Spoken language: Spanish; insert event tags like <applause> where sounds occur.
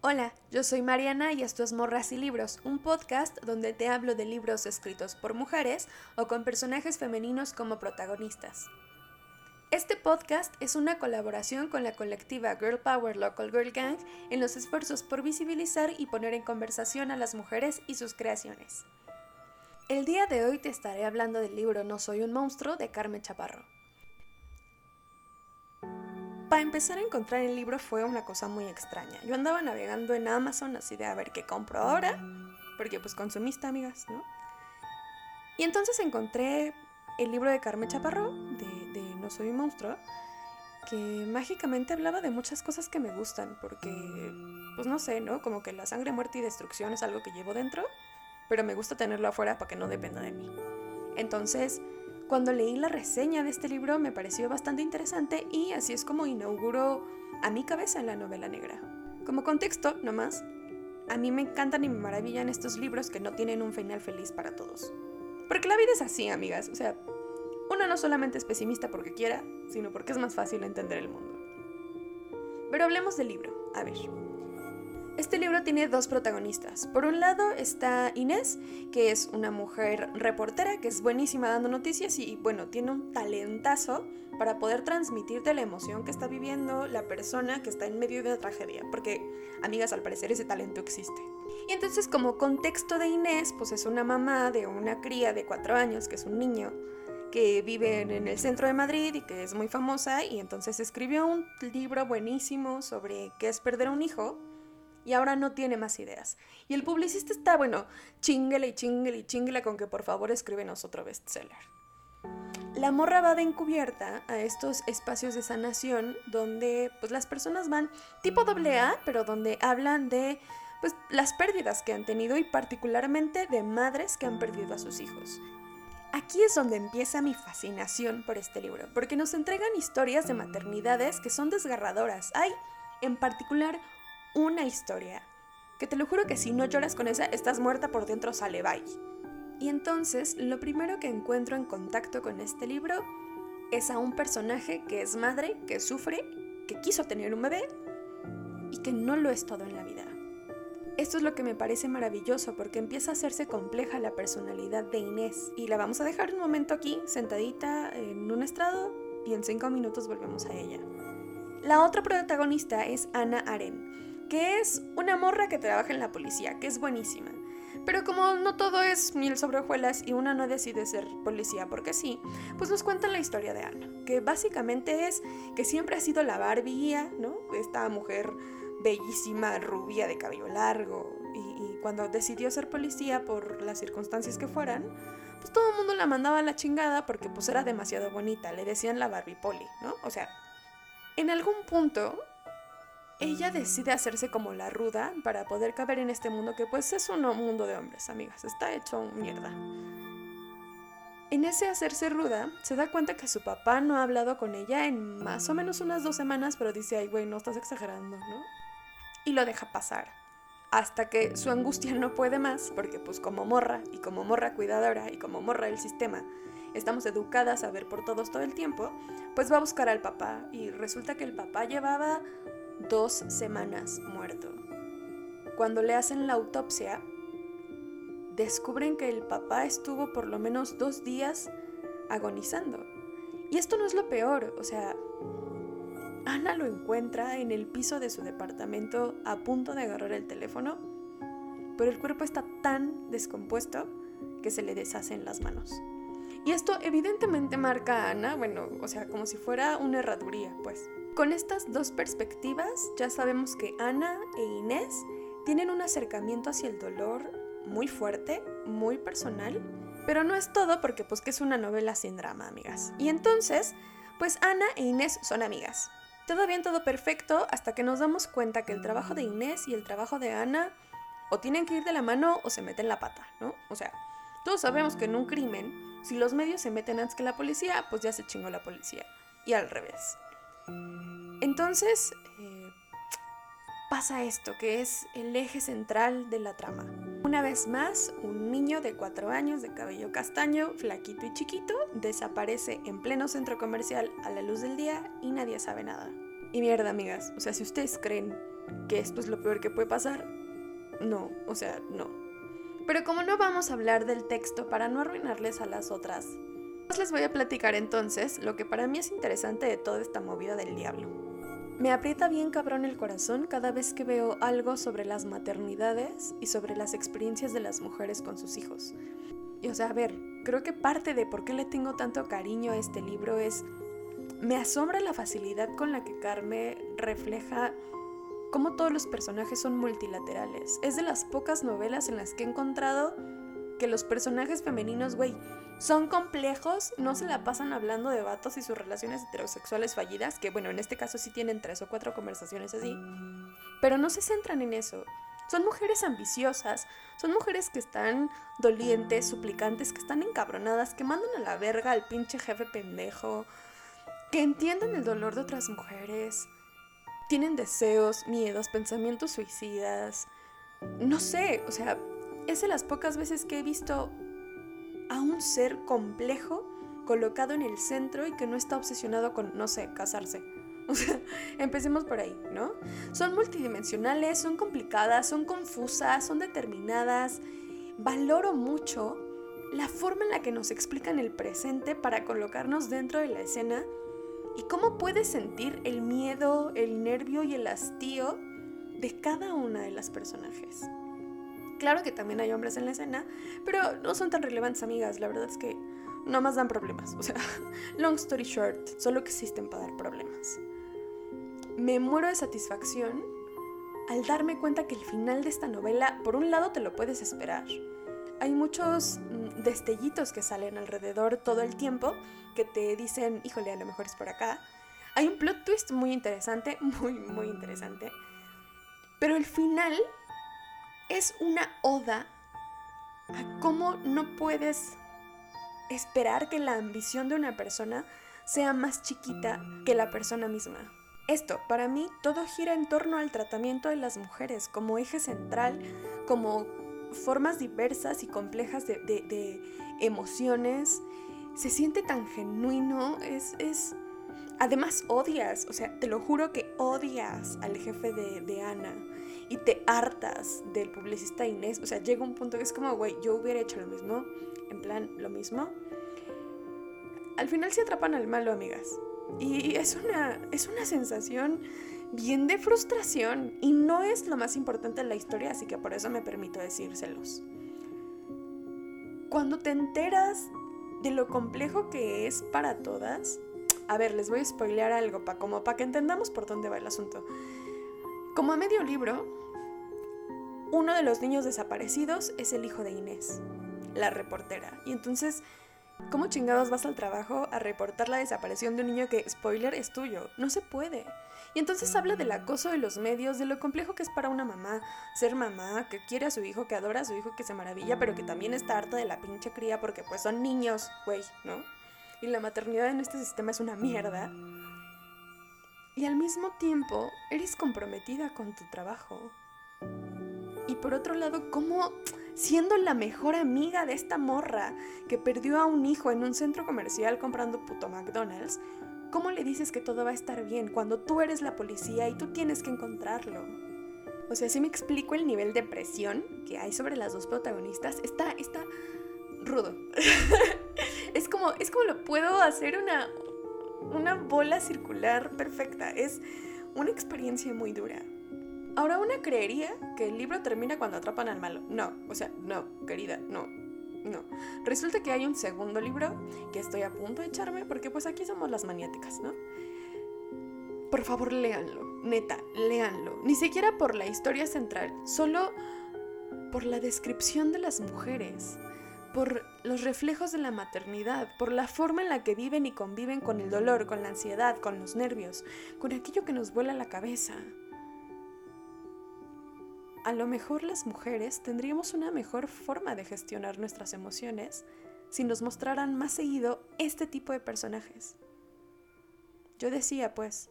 Hola, yo soy Mariana y esto es Morras y Libros, un podcast donde te hablo de libros escritos por mujeres o con personajes femeninos como protagonistas. Este podcast es una colaboración con la colectiva Girl Power Local Girl Gang en los esfuerzos por visibilizar y poner en conversación a las mujeres y sus creaciones. El día de hoy te estaré hablando del libro No soy un monstruo de Carmen Chaparro. Para empezar a encontrar el libro fue una cosa muy extraña. Yo andaba navegando en Amazon así de a ver qué compro ahora, porque pues consumista, amigas, ¿no? Y entonces encontré el libro de Carmen Chaparro, de, No Soy un Monstruo, que mágicamente hablaba de muchas cosas que me gustan, porque, pues no sé, ¿no? Como que la sangre, muerte y destrucción es algo que llevo dentro, pero me gusta tenerlo afuera para que no dependa de mí. Entonces, cuando leí la reseña de este libro me pareció bastante interesante y así es como inauguró a mi cabeza la novela negra. Como contexto, nomás, a mí me encantan y me maravillan estos libros que no tienen un final feliz para todos. Porque la vida es así, amigas. O sea, uno no solamente es pesimista porque quiera, sino porque es más fácil entender el mundo. Pero hablemos del libro. A ver. Este libro tiene dos protagonistas. Por un lado está Inés, que es una mujer reportera que es buenísima dando noticias y bueno, tiene un talentazo para poder transmitirte la emoción que está viviendo la persona que está en medio de una tragedia, porque amigas, al parecer ese talento existe. Y entonces como contexto de Inés, pues es una mamá de una cría de cuatro años, que es un niño, que vive en el centro de Madrid y que es muy famosa y entonces escribió un libro buenísimo sobre qué es perder un hijo y ahora no tiene más ideas. Y el publicista está, bueno, chinguele y chinguele y chinguele con que por favor escríbenos otro bestseller. La morra va de encubierta a estos espacios de sanación donde pues las personas van tipo doble A, pero donde hablan de pues las pérdidas que han tenido y particularmente de madres que han perdido a sus hijos. Aquí es donde empieza mi fascinación por este libro, porque nos entregan historias de maternidades que son desgarradoras. Hay, en particular, una historia. Que te lo juro que si no lloras con esa, estás muerta por dentro, sale bye. Y entonces, lo primero que encuentro en contacto con este libro es a un personaje que es madre, que sufre, que quiso tener un bebé y que no lo es todo en la vida. Esto es lo que me parece maravilloso porque empieza a hacerse compleja la personalidad de Inés y la vamos a dejar un momento aquí, sentadita en un estrado y en cinco minutos volvemos a ella. La otra protagonista es Ana Aren, que es una morra que trabaja en la policía, que es buenísima. Pero como no todo es miel sobre hojuelas y una no decide ser policía porque sí, pues nos cuentan la historia de Ana, que básicamente es que siempre ha sido la Barbie, ¿no? Esta mujer bellísima, rubia, de cabello largo, y, y, cuando decidió ser policía por las circunstancias que fueran, pues todo el mundo la mandaba a la chingada porque pues era demasiado bonita, le decían la Barbie Poli, ¿no? O sea, en algún punto ella decide hacerse como la ruda para poder caber en este mundo que pues es un mundo de hombres, amigas, está hecho mierda. En ese hacerse ruda, se da cuenta que su papá no ha hablado con ella en más o menos unas dos semanas, pero dice, ay, güey, no estás exagerando, ¿no? Y lo deja pasar. Hasta que su angustia no puede más, porque pues como morra, y como morra cuidadora, y como morra del sistema, estamos educadas a ver por todos todo el tiempo, pues va a buscar al papá. Y resulta que el papá llevaba dos semanas muerto. Cuando le hacen la autopsia, descubren que el papá estuvo por lo menos dos días agonizando. Y esto no es lo peor, o sea, Ana lo encuentra en el piso de su departamento a punto de agarrar el teléfono, pero el cuerpo está tan descompuesto que se le deshacen las manos. Y esto evidentemente marca a Ana, bueno, o sea, como si fuera una herraduría, pues. Con estas dos perspectivas ya sabemos que Ana e Inés tienen un acercamiento hacia el dolor muy fuerte, muy personal, pero no es todo porque pues que es una novela sin drama, amigas. Y entonces, pues Ana e Inés son amigas. Todo bien, todo perfecto, hasta que nos damos cuenta que el trabajo de Inés y el trabajo de Ana o tienen que ir de la mano o se meten la pata, ¿no? O sea, todos sabemos que en un crimen, si los medios se meten antes que la policía, pues ya se chingó la policía. Y al revés. Entonces, eh, pasa esto, que es el eje central de la trama. Una vez más, un niño de 4 años de cabello castaño, flaquito y chiquito, desaparece en pleno centro comercial a la luz del día y nadie sabe nada. Y mierda, amigas, o sea, si ustedes creen que esto es lo peor que puede pasar. No, o sea, no. Pero como no vamos a hablar del texto para no arruinarles a las otras, les voy a platicar entonces lo que para mí es interesante de toda esta movida del diablo. Me aprieta bien cabrón el corazón cada vez que veo algo sobre las maternidades y sobre las experiencias de las mujeres con sus hijos. Y o sea, a ver, creo que parte de por qué le tengo tanto cariño a este libro es me asombra la facilidad con la que Carme refleja cómo todos los personajes son multilaterales. Es de las pocas novelas en las que he encontrado que los personajes femeninos, güey, son complejos, no se la pasan hablando de vatos y sus relaciones heterosexuales fallidas, que bueno, en este caso sí tienen tres o cuatro conversaciones así, pero no se centran en eso. Son mujeres ambiciosas, son mujeres que están dolientes, suplicantes, que están encabronadas, que mandan a la verga al pinche jefe pendejo, que entienden el dolor de otras mujeres, tienen deseos, miedos, pensamientos suicidas. No sé, o sea, es de las pocas veces que he visto a un ser complejo colocado en el centro y que no está obsesionado con, no sé, casarse. <laughs> Empecemos por ahí, ¿no? Son multidimensionales, son complicadas, son confusas, son determinadas. Valoro mucho la forma en la que nos explican el presente para colocarnos dentro de la escena y cómo puedes sentir el miedo, el nervio y el hastío de cada una de las personajes. Claro que también hay hombres en la escena, pero no son tan relevantes, amigas. La verdad es que no más dan problemas. O sea, <laughs> long story short, solo existen para dar problemas. Me muero de satisfacción al darme cuenta que el final de esta novela, por un lado, te lo puedes esperar hay muchos mm, destellitos que salen alrededor todo el tiempo que te dicen, híjole, a lo mejor es por acá. Hay un plot twist muy interesante, <laughs> muy, muy interesante. Pero el final es una oda a cómo no puedes esperar que la ambición de una persona sea más chiquita que la persona misma. Esto, para mí, todo gira en torno al tratamiento de las mujeres como eje central, como formas diversas y complejas de, emociones. Se siente tan genuino, es, es... Además odias, o sea, te lo juro que odias al jefe de, de Ana y te hartas del publicista Inés. O sea, llega un punto que es como, güey, yo hubiera hecho lo mismo, en plan, lo mismo. Al final se atrapan al malo, amigas. Y es una, es una sensación bien de frustración y no es lo más importante en la historia, así que por eso me permito decírselos. Cuando te enteras de lo complejo que es para todas, a ver, les voy a spoilear algo para como para que entendamos por dónde va el asunto. Como a medio libro, uno de los niños desaparecidos es el hijo de Inés, la reportera. Y entonces, ¿cómo chingados vas al trabajo a reportar la desaparición de un niño que, spoiler, es tuyo? No se puede. Y entonces habla del acoso de los medios, de lo complejo que es para una mamá ser mamá, que quiere a su hijo, que adora a su hijo, que se maravilla, pero que también está harta de la pinche cría porque pues son niños, güey, ¿no? Y la maternidad en este sistema es una mierda. Y al mismo tiempo eres comprometida con tu trabajo. Y por otro lado, ¿cómo siendo la mejor amiga de esta morra que perdió a un hijo en un centro comercial comprando puto McDonald's, ¿Cómo le dices que todo va a estar bien cuando tú eres la policía y tú tienes que encontrarlo? O sea, si me explico el nivel de presión que hay sobre las dos protagonistas, está, está rudo. <laughs> es como, es como lo puedo hacer una, una bola circular perfecta. Es una experiencia muy dura. Ahora, una creería que el libro termina cuando atrapan al malo. No, o sea, no, querida, no. No. Resulta que hay un segundo libro que estoy a punto de echarme porque pues aquí somos las maniáticas, ¿no? Por favor, léanlo. Neta, léanlo. Ni siquiera por la historia central, solo por la descripción de las mujeres, por los reflejos de la maternidad, por la forma en la que viven y conviven con el dolor, con la ansiedad, con los nervios, con aquello que nos vuela la cabeza a lo mejor las mujeres tendríamos una mejor forma de gestionar nuestras emociones si nos mostraran más seguido este tipo de personajes. Yo decía, pues,